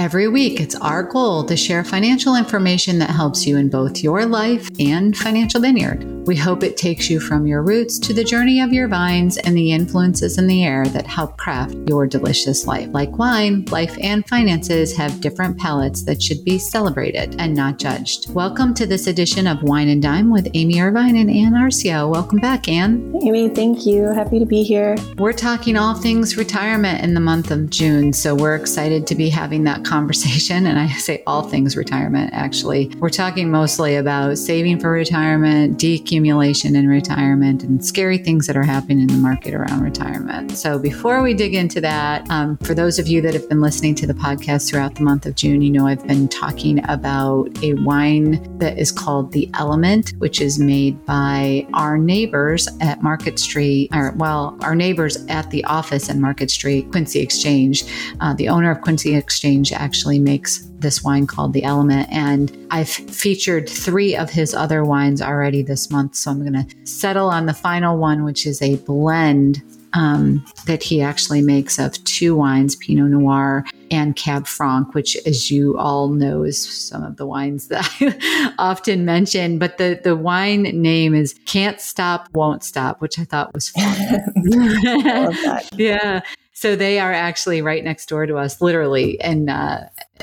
Every week, it's our goal to share financial information that helps you in both your life and financial vineyard. We hope it takes you from your roots to the journey of your vines and the influences in the air that help craft your delicious life. Like wine, life and finances have different palates that should be celebrated and not judged. Welcome to this edition of Wine and Dime with Amy Irvine and Ann Arcio. Welcome back, Ann. Amy, thank you. Happy to be here. We're talking all things retirement in the month of June, so we're excited to be having that conversation. And I say all things retirement, actually. We're talking mostly about saving for retirement, decumulation in retirement, and scary things that are happening in the market around retirement. So before we dig into that, um, for those of you that have been listening to the podcast throughout the month of June, you know I've been talking about a wine that is called The Element, which is made by our neighbors at Market Street, or well, our neighbors at the office at Market Street, Quincy Exchange. Uh, the owner of Quincy Exchange actually makes this wine called the Element. And I've featured three of his other wines already this month. So I'm going to settle on the final one, which is a blend um, that he actually makes of two wines, Pinot Noir and Cab Franc, which, as you all know, is some of the wines that I often mention. But the, the wine name is Can't Stop, Won't Stop, which I thought was fun. yeah. So they are actually right next door to us, literally, And uh,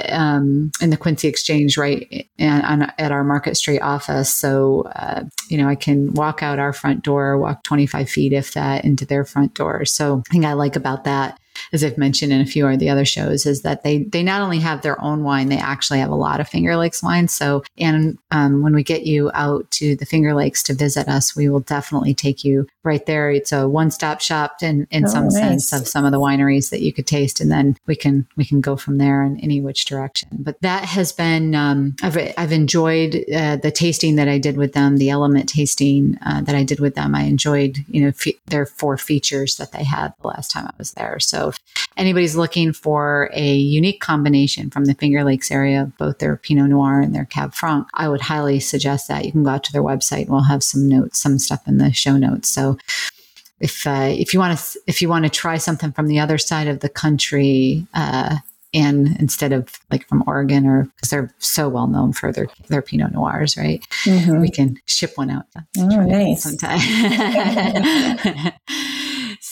um, in the Quincy Exchange, right and on, at our Market Street office. So uh, you know, I can walk out our front door, walk 25 feet, if that, into their front door. So I think I like about that as I've mentioned in a few of the other shows, is that they they not only have their own wine, they actually have a lot of Finger Lakes wine. So, and um, when we get you out to the Finger Lakes to visit us, we will definitely take you right there. It's a one stop shop in in oh, some nice. sense of some of the wineries that you could taste, and then we can we can go from there in any which direction. But that has been um, I've I've enjoyed uh, the tasting that I did with them, the Element tasting uh, that I did with them. I enjoyed you know f- their four features that they had the last time I was there. So if anybody's looking for a unique combination from the Finger Lakes area, both their Pinot Noir and their Cab Franc, I would highly suggest that you can go out to their website. and We'll have some notes, some stuff in the show notes. So if uh, if you want to if you want to try something from the other side of the country, uh, and instead of like from Oregon or because they're so well known for their their Pinot Noirs, right? Mm-hmm. We can ship one out. Oh, nice. Sometime.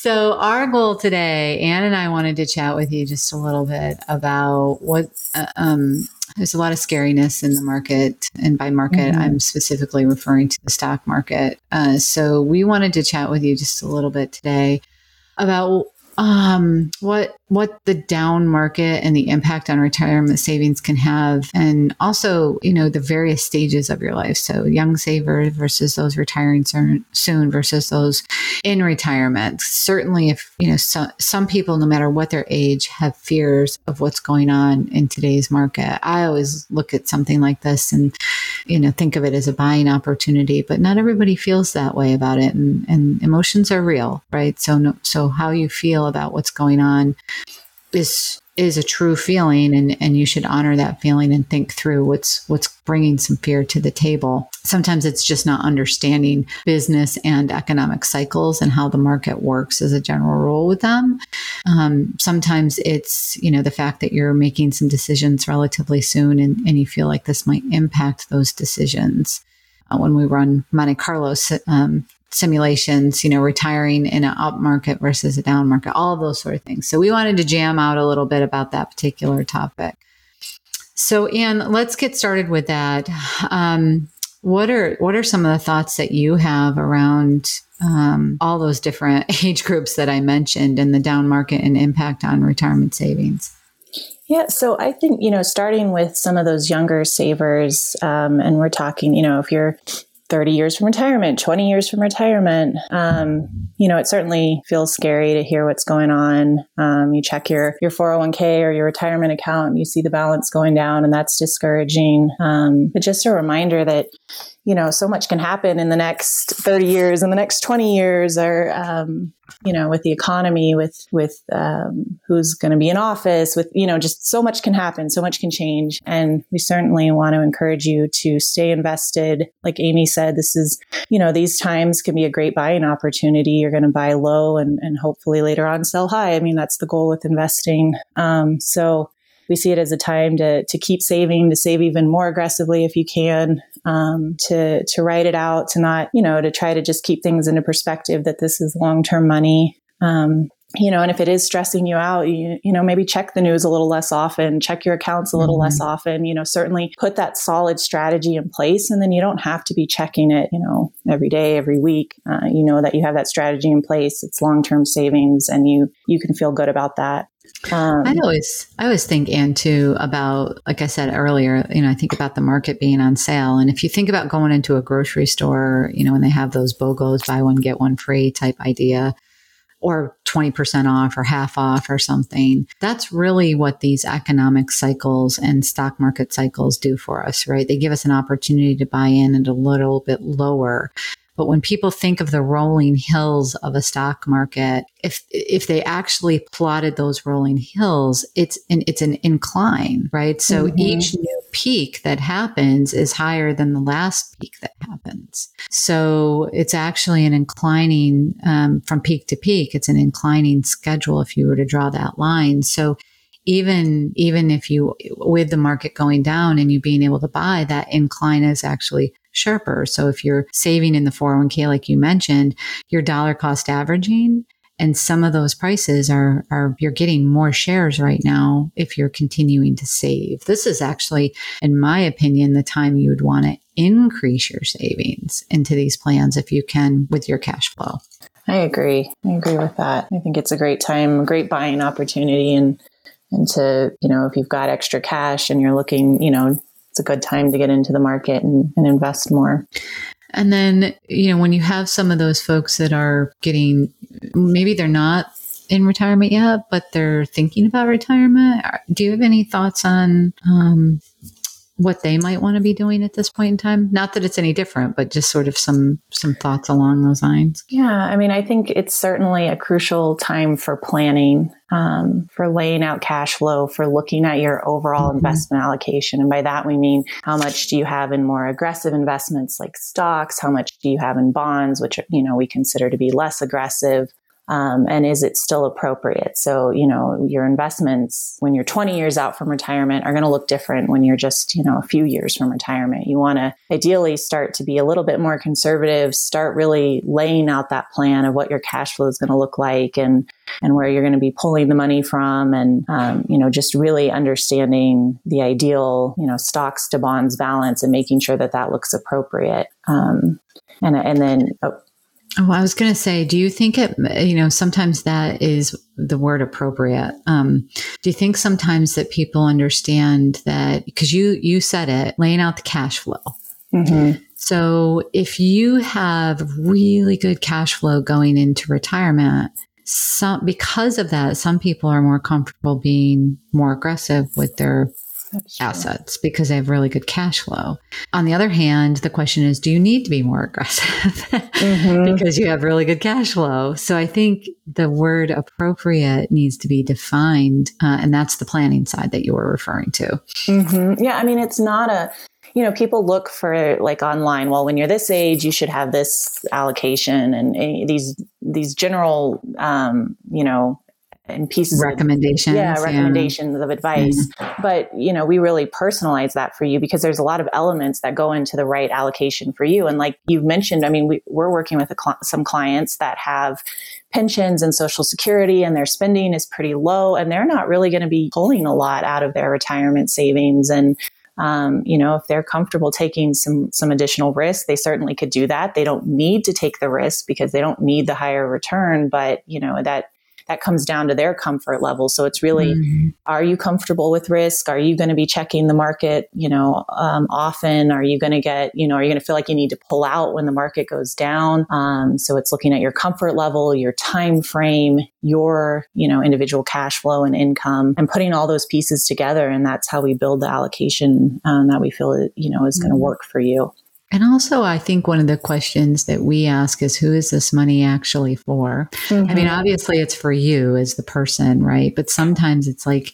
So, our goal today, Ann and I wanted to chat with you just a little bit about what uh, um, there's a lot of scariness in the market. And by market, mm-hmm. I'm specifically referring to the stock market. Uh, so, we wanted to chat with you just a little bit today about um, what what the down market and the impact on retirement savings can have, and also you know the various stages of your life. So young savers versus those retiring soon versus those in retirement. Certainly, if you know so, some people, no matter what their age, have fears of what's going on in today's market. I always look at something like this and you know think of it as a buying opportunity, but not everybody feels that way about it, and, and emotions are real, right? So no, so how you feel about what's going on is is a true feeling and, and you should honor that feeling and think through what's what's bringing some fear to the table. Sometimes it's just not understanding business and economic cycles and how the market works as a general rule with them. Um, sometimes it's you know the fact that you're making some decisions relatively soon and, and you feel like this might impact those decisions. Uh, when we run monte carlo um, simulations, you know, retiring in an up market versus a down market, all those sort of things. So we wanted to jam out a little bit about that particular topic. So, Anne, let's get started with that. Um, what are what are some of the thoughts that you have around um, all those different age groups that I mentioned and the down market and impact on retirement savings? Yeah, so I think, you know, starting with some of those younger savers, um, and we're talking, you know, if you're 30 years from retirement, 20 years from retirement. Um, you know, it certainly feels scary to hear what's going on. Um, you check your, your 401k or your retirement account and you see the balance going down and that's discouraging. Um, but just a reminder that, you know, so much can happen in the next 30 years, in the next 20 years, or, um, you know, with the economy, with, with, um, who's going to be in office, with, you know, just so much can happen, so much can change. And we certainly want to encourage you to stay invested. Like Amy said, this is, you know, these times can be a great buying opportunity. You're going to buy low and, and hopefully later on sell high. I mean, that's the goal with investing. Um, so, we see it as a time to to keep saving, to save even more aggressively if you can, um, to to write it out, to not you know to try to just keep things into perspective that this is long term money. Um, you know, and if it is stressing you out, you, you know, maybe check the news a little less often, check your accounts a little mm-hmm. less often, you know, certainly put that solid strategy in place. And then you don't have to be checking it, you know, every day, every week. Uh, you know that you have that strategy in place. It's long-term savings and you, you can feel good about that. Um, I always, I always think, Anne, too, about, like I said earlier, you know, I think about the market being on sale. And if you think about going into a grocery store, you know, when they have those BOGOs, buy one, get one free type idea, or 20% off or half off or something. That's really what these economic cycles and stock market cycles do for us, right? They give us an opportunity to buy in at a little bit lower but when people think of the rolling hills of a stock market, if if they actually plotted those rolling hills, it's an, it's an incline, right? So mm-hmm. each new peak that happens is higher than the last peak that happens. So it's actually an inclining um, from peak to peak. It's an inclining schedule if you were to draw that line. So even even if you with the market going down and you being able to buy that incline is actually sharper. So if you're saving in the 401k, like you mentioned, your dollar cost averaging and some of those prices are, are you're getting more shares right now if you're continuing to save. This is actually, in my opinion, the time you would want to increase your savings into these plans if you can with your cash flow. I agree. I agree with that. I think it's a great time, a great buying opportunity and and to, you know, if you've got extra cash and you're looking, you know, it's a good time to get into the market and, and invest more. And then, you know, when you have some of those folks that are getting, maybe they're not in retirement yet, but they're thinking about retirement. Do you have any thoughts on um, what they might want to be doing at this point in time. Not that it's any different but just sort of some some thoughts along those lines. Yeah i mean i think it's certainly a crucial time for planning um, for laying out cash flow for looking at your overall mm-hmm. investment allocation. And by that we mean how much do you have in more aggressive investments like stocks? How much do you have in bonds which you know we consider to be less aggressive um, and is it still appropriate? So, you know, your investments when you're 20 years out from retirement are going to look different when you're just, you know, a few years from retirement. You want to ideally start to be a little bit more conservative, start really laying out that plan of what your cash flow is going to look like and, and where you're going to be pulling the money from and, um, you know, just really understanding the ideal, you know, stocks to bonds balance and making sure that that looks appropriate. Um, and, and then, oh, Oh, I was going to say, do you think it, you know, sometimes that is the word appropriate. Um, do you think sometimes that people understand that because you, you said it, laying out the cash flow. Mm-hmm. So if you have really good cash flow going into retirement, some, because of that, some people are more comfortable being more aggressive with their assets because they have really good cash flow. On the other hand, the question is, do you need to be more aggressive mm-hmm. because you have really good cash flow? So I think the word appropriate needs to be defined. Uh, and that's the planning side that you were referring to. Mm-hmm. Yeah. I mean, it's not a, you know, people look for like online. Well, when you're this age, you should have this allocation and, and these these general, um, you know, and pieces recommendations of, yeah recommendations yeah. of advice mm-hmm. but you know we really personalize that for you because there's a lot of elements that go into the right allocation for you and like you've mentioned i mean we, we're working with cl- some clients that have pensions and social security and their spending is pretty low and they're not really going to be pulling a lot out of their retirement savings and um, you know, if they're comfortable taking some some additional risk, they certainly could do that. They don't need to take the risk because they don't need the higher return, but you know that that comes down to their comfort level. So it's really, mm-hmm. are you comfortable with risk? Are you going to be checking the market, you know, um, often? Are you going to get, you know, are you going to feel like you need to pull out when the market goes down? Um, so it's looking at your comfort level, your time frame, your, you know, individual cash flow and income and putting all those pieces together. And that's how we build the allocation um, that we feel, you know, is going to mm-hmm. work for you. And also, I think one of the questions that we ask is who is this money actually for? Mm-hmm. I mean, mm-hmm. obviously, it's for you as the person, right? But sometimes it's like,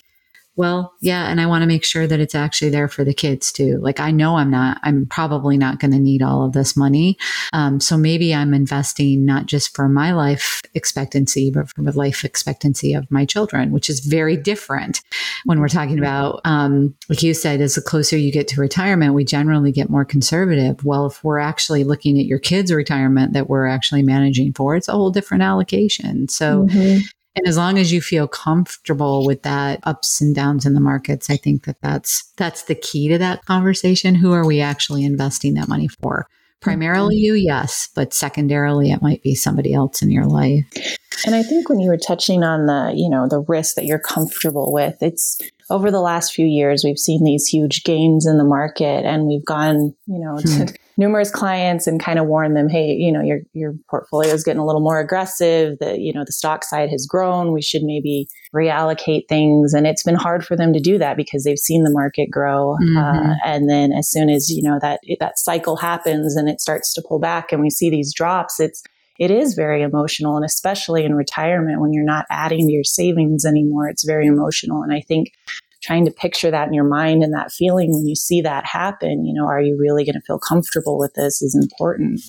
well, yeah, and I want to make sure that it's actually there for the kids too. Like I know I'm not, I'm probably not going to need all of this money. Um, so maybe I'm investing not just for my life expectancy, but for the life expectancy of my children, which is very different when we're talking about, um, like you said, as the closer you get to retirement, we generally get more conservative. Well, if we're actually looking at your kids' retirement that we're actually managing for, it's a whole different allocation. So mm-hmm. And as long as you feel comfortable with that ups and downs in the markets, I think that that's that's the key to that conversation. Who are we actually investing that money for? Primarily you, yes, but secondarily it might be somebody else in your life. And I think when you were touching on the, you know, the risk that you're comfortable with, it's over the last few years we've seen these huge gains in the market and we've gone, you know, to hmm numerous clients and kind of warn them, hey, you know, your your portfolio is getting a little more aggressive. The you know the stock side has grown. We should maybe reallocate things. And it's been hard for them to do that because they've seen the market grow. Mm-hmm. Uh, and then as soon as you know that that cycle happens and it starts to pull back, and we see these drops, it's it is very emotional and especially in retirement when you're not adding to your savings anymore it's very emotional and i think trying to picture that in your mind and that feeling when you see that happen, you know, are you really going to feel comfortable with this is important.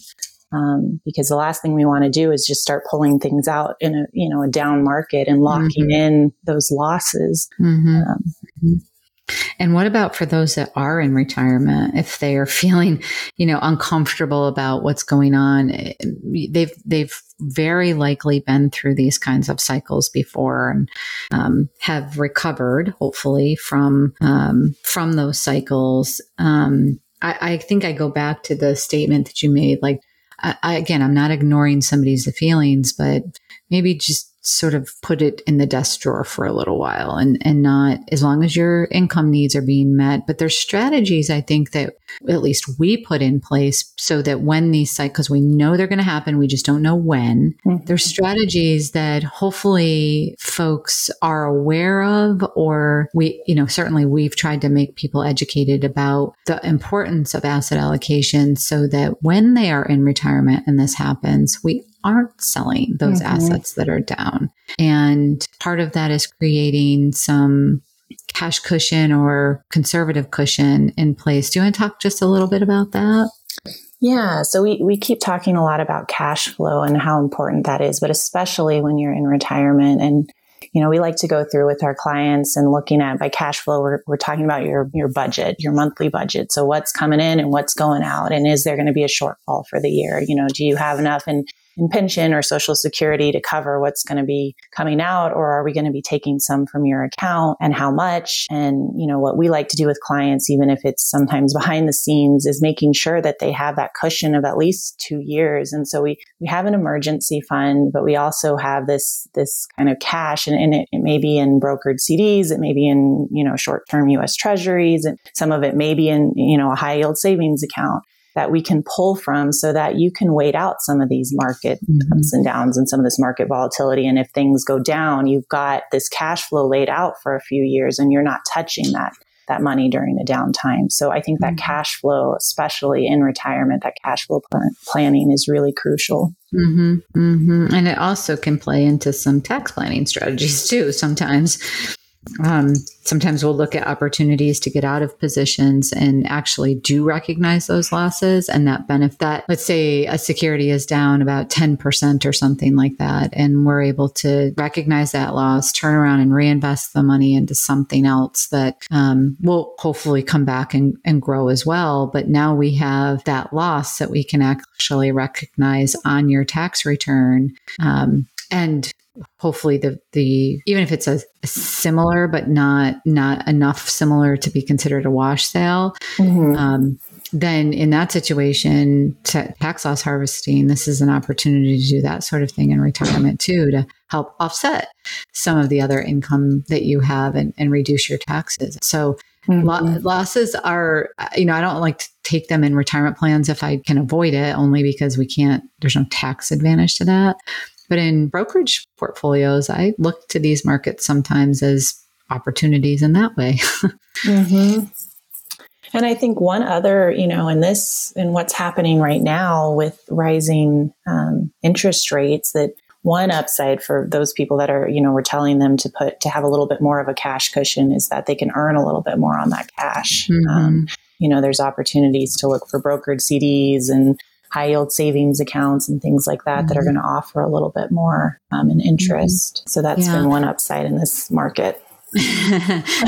Um, because the last thing we want to do is just start pulling things out in a you know a down market and locking mm-hmm. in those losses. Mm-hmm. Um, mm-hmm. And what about for those that are in retirement? If they are feeling, you know, uncomfortable about what's going on, eh, they've they've very likely been through these kinds of cycles before and um, have recovered, hopefully, from um, from those cycles. Um, I, I think I go back to the statement that you made, like. I, again, I'm not ignoring somebody's feelings, but maybe just sort of put it in the desk drawer for a little while and, and not as long as your income needs are being met. But there's strategies I think that at least we put in place so that when these cycles, we know they're going to happen, we just don't know when. Mm-hmm. There's strategies that hopefully folks are aware of, or we, you know, certainly we've tried to make people educated about the importance of asset allocation so that when they are in retirement and this happens, we aren't selling those mm-hmm. assets that are down. And part of that is creating some cash cushion or conservative cushion in place. Do you want to talk just a little bit about that? Yeah, so we, we keep talking a lot about cash flow and how important that is, but especially when you're in retirement. And, you know, we like to go through with our clients and looking at by cash flow, we're, we're talking about your, your budget, your monthly budget. So what's coming in and what's going out? And is there going to be a shortfall for the year? You know, do you have enough in in pension or social security to cover what's going to be coming out or are we going to be taking some from your account and how much? And you know what we like to do with clients even if it's sometimes behind the scenes is making sure that they have that cushion of at least 2 years. And so we we have an emergency fund but we also have this this kind of cash and, and it, it may be in brokered CDs it may be in you know short-term US treasuries and some of it may be in you know a high yield savings account that we can pull from so that you can wait out some of these market mm-hmm. ups and downs and some of this market volatility. And if things go down, you've got this cash flow laid out for a few years and you're not touching that that money during the downtime. So I think that mm-hmm. cash flow, especially in retirement, that cash flow pl- planning is really crucial. Mm-hmm, mm-hmm. And it also can play into some tax planning strategies too. Sometimes um, sometimes we'll look at opportunities to get out of positions and actually do recognize those losses and that benefit that let's say a security is down about 10% or something like that and we're able to recognize that loss turn around and reinvest the money into something else that um, will hopefully come back and, and grow as well. But now we have that loss that we can actually recognize on your tax return. Um, and hopefully the the even if it's a, a, similar but not not enough similar to be considered a wash sale mm-hmm. um, then in that situation tax loss harvesting this is an opportunity to do that sort of thing in retirement too to help offset some of the other income that you have and, and reduce your taxes so mm-hmm. lo- losses are you know i don't like to take them in retirement plans if i can avoid it only because we can't there's no tax advantage to that but in brokerage portfolios, I look to these markets sometimes as opportunities in that way. mm-hmm. And I think one other, you know, in this, in what's happening right now with rising um, interest rates, that one upside for those people that are, you know, we're telling them to put to have a little bit more of a cash cushion is that they can earn a little bit more on that cash. Mm-hmm. Um, you know, there's opportunities to look for brokered CDs and high yield savings accounts and things like that mm-hmm. that are mm-hmm. going to offer a little bit more um, in interest. Mm-hmm. So that's yeah. been one upside in this market.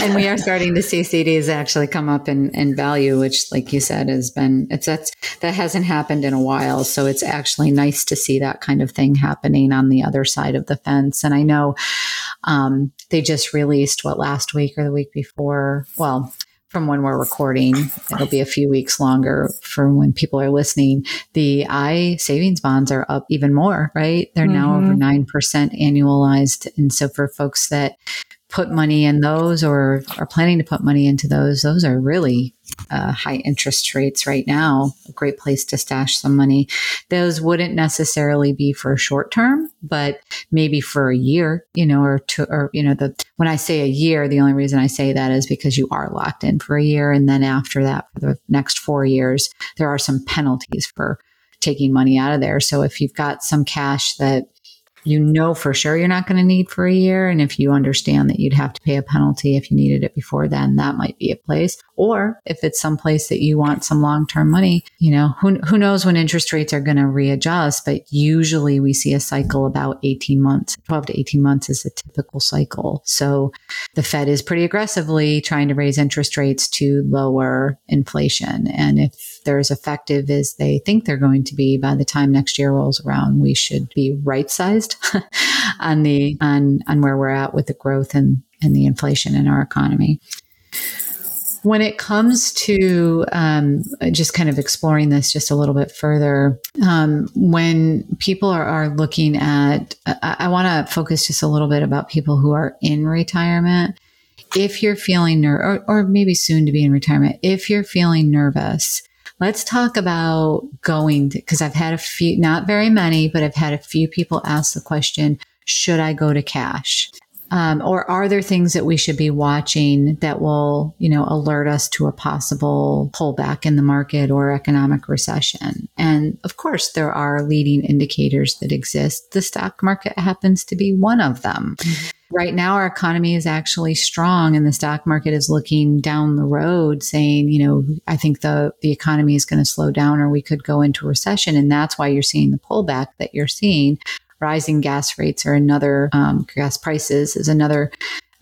and we are starting to see CDs actually come up in, in value, which, like you said, has been it's that's that hasn't happened in a while. So it's actually nice to see that kind of thing happening on the other side of the fence. And I know um, they just released what last week or the week before. Well, from when we're recording. It'll be a few weeks longer from when people are listening. The I savings bonds are up even more, right? They're mm-hmm. now over 9% annualized. And so for folks that put money in those or are planning to put money into those, those are really uh, high interest rates right now. A great place to stash some money. Those wouldn't necessarily be for short term, but maybe for a year, you know, or two, or, you know, the, when I say a year, the only reason I say that is because you are locked in for a year. And then after that, for the next four years, there are some penalties for taking money out of there. So if you've got some cash that you know for sure you're not going to need for a year. And if you understand that you'd have to pay a penalty if you needed it before then, that might be a place. Or if it's some place that you want some long term money, you know, who, who knows when interest rates are going to readjust, but usually we see a cycle about 18 months, 12 to 18 months is a typical cycle. So the Fed is pretty aggressively trying to raise interest rates to lower inflation. And if they're as effective as they think they're going to be by the time next year rolls around, we should be right sized on the on on where we're at with the growth and and the inflation in our economy. When it comes to um, just kind of exploring this just a little bit further, um, when people are, are looking at, I, I want to focus just a little bit about people who are in retirement. If you're feeling ner- or, or maybe soon to be in retirement, if you're feeling nervous, Let's talk about going because I've had a few, not very many, but I've had a few people ask the question, should I go to cash? Um, or are there things that we should be watching that will, you know, alert us to a possible pullback in the market or economic recession? And of course, there are leading indicators that exist. The stock market happens to be one of them. Mm-hmm right now our economy is actually strong and the stock market is looking down the road saying, you know, I think the, the economy is going to slow down or we could go into recession. And that's why you're seeing the pullback that you're seeing. Rising gas rates are another, um, gas prices is another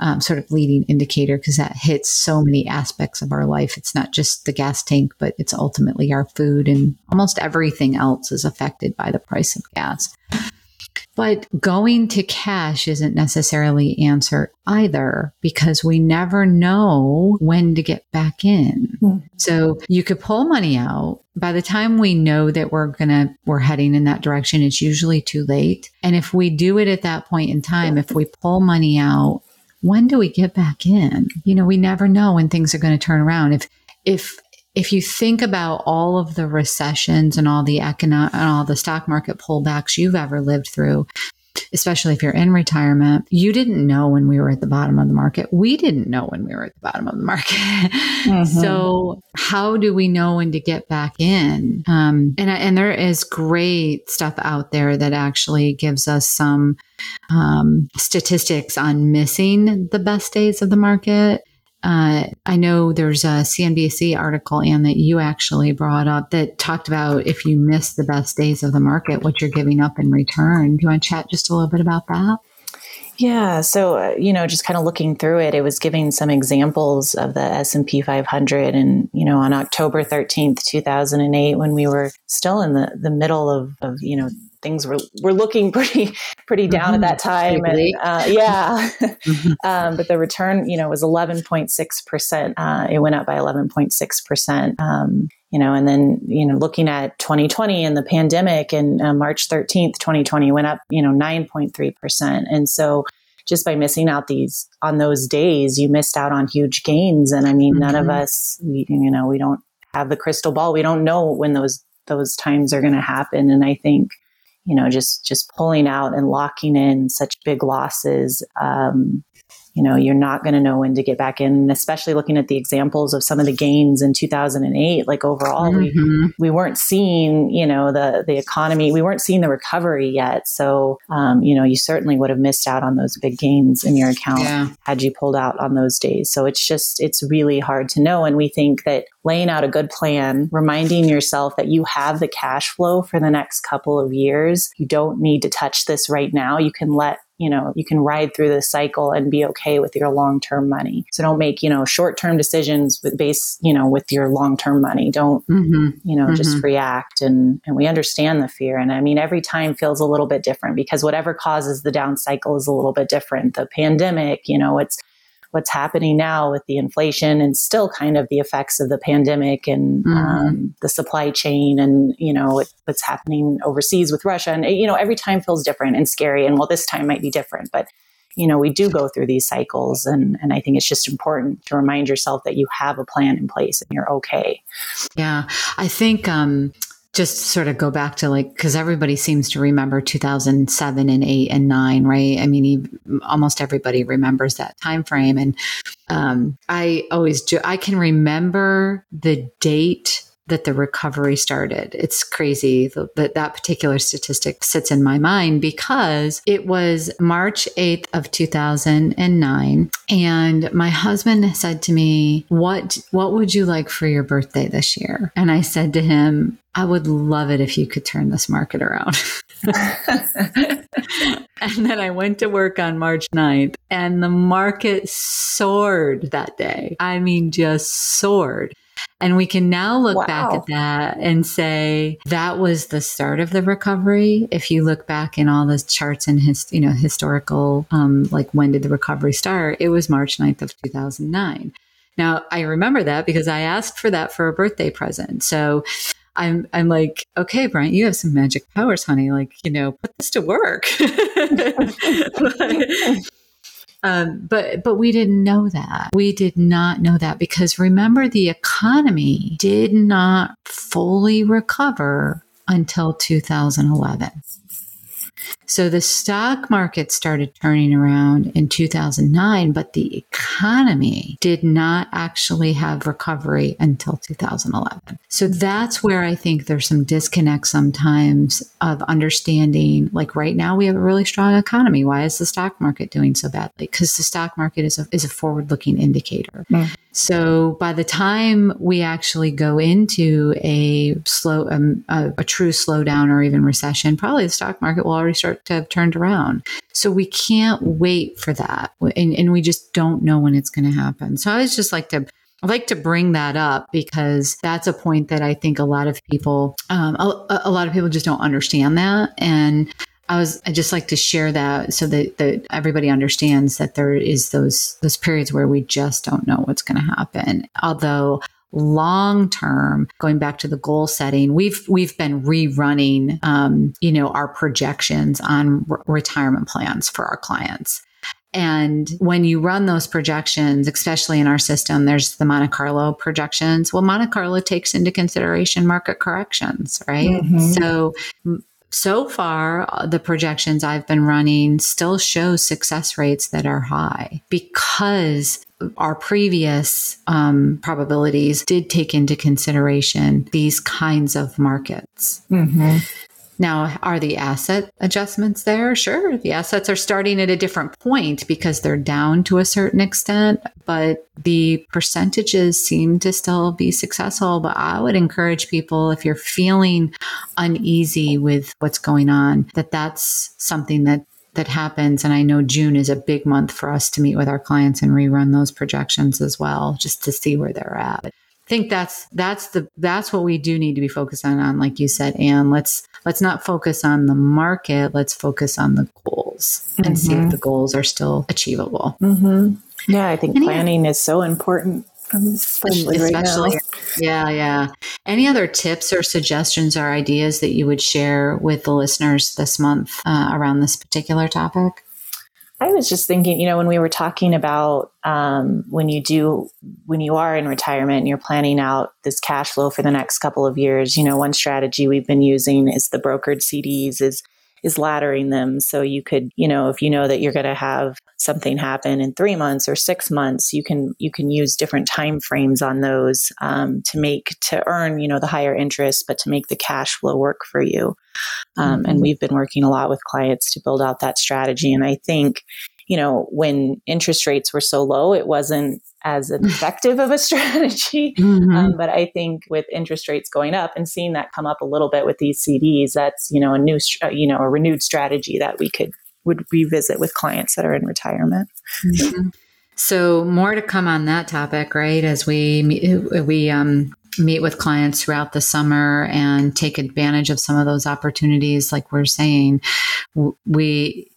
um, sort of leading indicator because that hits so many aspects of our life. It's not just the gas tank, but it's ultimately our food and almost everything else is affected by the price of gas. But going to cash isn't necessarily answer either because we never know when to get back in. Mm. So you could pull money out. By the time we know that we're gonna, we're heading in that direction, it's usually too late. And if we do it at that point in time, if we pull money out, when do we get back in? You know, we never know when things are going to turn around. If, if if you think about all of the recessions and all the economic and all the stock market pullbacks you've ever lived through, especially if you're in retirement, you didn't know when we were at the bottom of the market. We didn't know when we were at the bottom of the market. Mm-hmm. so, how do we know when to get back in? Um, and and there is great stuff out there that actually gives us some um, statistics on missing the best days of the market. Uh, I know there's a CNBC article, and that you actually brought up that talked about if you miss the best days of the market, what you're giving up in return. Do you want to chat just a little bit about that? Yeah, so uh, you know, just kind of looking through it, it was giving some examples of the S and P 500, and you know, on October 13th, 2008, when we were still in the the middle of, of you know things were were looking pretty pretty down mm-hmm. at that time, and uh, yeah, um, but the return you know was 11.6 percent. Uh, it went up by 11.6 percent. Um, you know, and then, you know, looking at 2020 and the pandemic and uh, March 13th, 2020 went up, you know, 9.3%. And so just by missing out these on those days, you missed out on huge gains. And I mean, mm-hmm. none of mm-hmm. us, we, you know, we don't have the crystal ball. We don't know when those, those times are going to happen. And I think, you know, just just pulling out and locking in such big losses um, you know you're not going to know when to get back in and especially looking at the examples of some of the gains in 2008 like overall mm-hmm. we, we weren't seeing you know the the economy we weren't seeing the recovery yet so um, you know you certainly would have missed out on those big gains in your account yeah. had you pulled out on those days so it's just it's really hard to know and we think that laying out a good plan reminding yourself that you have the cash flow for the next couple of years you don't need to touch this right now you can let you know, you can ride through the cycle and be okay with your long term money. So don't make, you know, short term decisions with base, you know, with your long term money. Don't, mm-hmm. you know, mm-hmm. just react. And, and we understand the fear. And I mean, every time feels a little bit different because whatever causes the down cycle is a little bit different. The pandemic, you know, it's, what's happening now with the inflation and still kind of the effects of the pandemic and mm-hmm. um, the supply chain and you know what's happening overseas with Russia and you know every time feels different and scary and well this time might be different but you know we do go through these cycles and and I think it's just important to remind yourself that you have a plan in place and you're okay. Yeah, I think um just sort of go back to like because everybody seems to remember 2007 and 8 and 9 right? I mean almost everybody remembers that time frame and um, i always do i can remember the date that the recovery started. It's crazy that that particular statistic sits in my mind because it was March 8th of 2009 and my husband said to me, "What what would you like for your birthday this year?" And I said to him, "I would love it if you could turn this market around." and then I went to work on March 9th and the market soared that day. I mean, just soared. And we can now look wow. back at that and say that was the start of the recovery. If you look back in all the charts and his, you know, historical, um, like when did the recovery start? It was March 9th of 2009. Now I remember that because I asked for that for a birthday present. So I'm I'm like, okay, Brian, you have some magic powers, honey. Like, you know, put this to work. Um, but but we didn't know that. We did not know that because remember the economy did not fully recover until 2011. So the stock market started turning around in 2009, but the economy did not actually have recovery until 2011. So that's where I think there's some disconnect sometimes of understanding like right now we have a really strong economy. Why is the stock market doing so badly? Because the stock market is a, is a forward looking indicator. Mm. So by the time we actually go into a slow, um, a, a, true slowdown or even recession, probably the stock market will already start to have turned around. So we can't wait for that, and, and we just don't know when it's going to happen. So I was just like to. I like to bring that up because that's a point that I think a lot of people, um, a, a lot of people just don't understand that, and I was I just like to share that so that, that everybody understands that there is those those periods where we just don't know what's going to happen. Although long term going back to the goal setting we've we've been rerunning um, you know our projections on re- retirement plans for our clients and when you run those projections, especially in our system, there's the Monte Carlo projections. Well, Monte Carlo takes into consideration market corrections, right? Mm-hmm. So so far, uh, the projections I've been running still show success rates that are high because our previous um, probabilities did take into consideration these kinds of markets. Mm-hmm. Now, are the asset adjustments there? Sure. The assets are starting at a different point because they're down to a certain extent, but the percentages seem to still be successful. But I would encourage people, if you're feeling uneasy with what's going on, that that's something that that happens. And I know June is a big month for us to meet with our clients and rerun those projections as well, just to see where they're at think that's that's the that's what we do need to be focusing on on like you said and let's let's not focus on the market let's focus on the goals mm-hmm. and see if mm-hmm. the goals are still achievable mm-hmm. yeah i think planning is so important especially, especially right yeah yeah any other tips or suggestions or ideas that you would share with the listeners this month uh, around this particular topic I was just thinking, you know, when we were talking about um, when you do, when you are in retirement and you're planning out this cash flow for the next couple of years, you know, one strategy we've been using is the brokered CDs, is is laddering them. So you could, you know, if you know that you're going to have something happen in three months or six months, you can you can use different time frames on those um, to make to earn, you know, the higher interest, but to make the cash flow work for you. Um, mm-hmm. And we've been working a lot with clients to build out that strategy. And I think you know, when interest rates were so low, it wasn't as effective of a strategy. Mm-hmm. Um, but I think with interest rates going up and seeing that come up a little bit with these CDs, that's, you know, a new, you know, a renewed strategy that we could, would revisit with clients that are in retirement. Mm-hmm. So more to come on that topic, right? As we, we, um, meet with clients throughout the summer and take advantage of some of those opportunities like we're saying we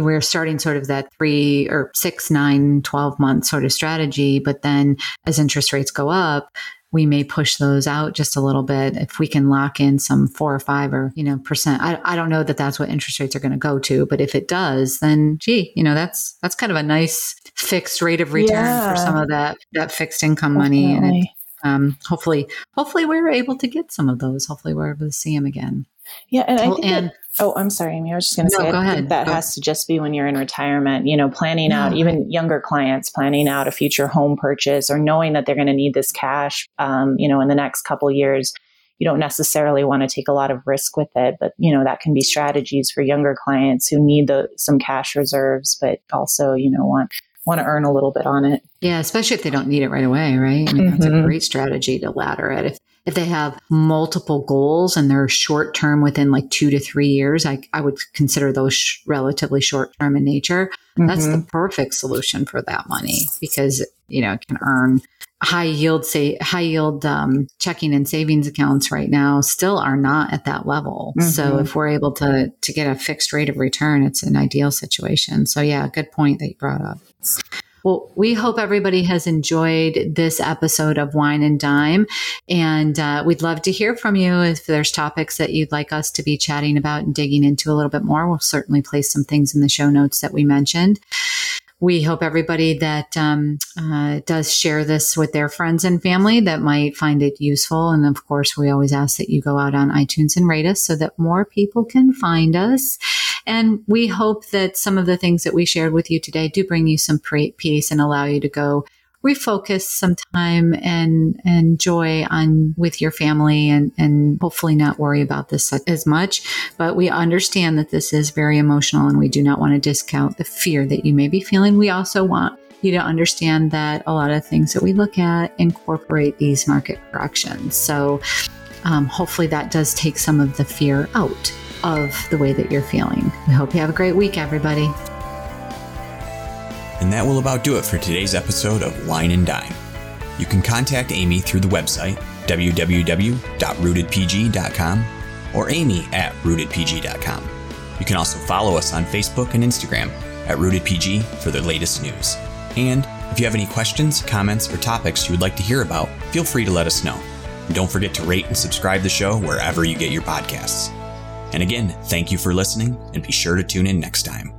we're starting sort of that three or six, nine, 12 month sort of strategy. But then as interest rates go up, we may push those out just a little bit if we can lock in some four or five or you know percent i, I don't know that that's what interest rates are going to go to but if it does then gee you know that's that's kind of a nice fixed rate of return yeah. for some of that that fixed income Definitely. money and it, um, hopefully hopefully we're able to get some of those hopefully we're able to see them again yeah and i think and, Oh, I'm sorry, Amy. I was just going to no, say, I think that go. has to just be when you're in retirement, you know, planning out, even younger clients planning out a future home purchase or knowing that they're going to need this cash, um, you know, in the next couple years. You don't necessarily want to take a lot of risk with it, but, you know, that can be strategies for younger clients who need the, some cash reserves, but also, you know, want, want to earn a little bit on it. Yeah, especially if they don't need it right away, right? I mean, mm-hmm. that's a mm-hmm. great strategy to ladder it. If if they have multiple goals and they're short term within like two to three years, I, I would consider those sh- relatively short term in nature. Mm-hmm. That's the perfect solution for that money because, you know, it can earn high yield, say high yield um, checking and savings accounts right now still are not at that level. Mm-hmm. So if we're able to, to get a fixed rate of return, it's an ideal situation. So yeah, good point that you brought up. Well, we hope everybody has enjoyed this episode of Wine and Dime. And uh, we'd love to hear from you if there's topics that you'd like us to be chatting about and digging into a little bit more. We'll certainly place some things in the show notes that we mentioned we hope everybody that um, uh, does share this with their friends and family that might find it useful. And of course, we always ask that you go out on iTunes and rate us so that more people can find us. And we hope that some of the things that we shared with you today do bring you some peace and allow you to go refocus some time and and joy on with your family and and hopefully not worry about this as much. But we understand that this is very emotional and we do not want to discount the fear that you may be feeling. We also want you to understand that a lot of things that we look at incorporate these market corrections. So um, hopefully that does take some of the fear out of the way that you're feeling. We hope you have a great week, everybody. And that will about do it for today's episode of Wine and Dime. You can contact Amy through the website www.rootedpg.com or amy at rootedpg.com. You can also follow us on Facebook and Instagram at rootedpg for the latest news. And if you have any questions, comments, or topics you would like to hear about, feel free to let us know. And don't forget to rate and subscribe the show wherever you get your podcasts. And again, thank you for listening and be sure to tune in next time.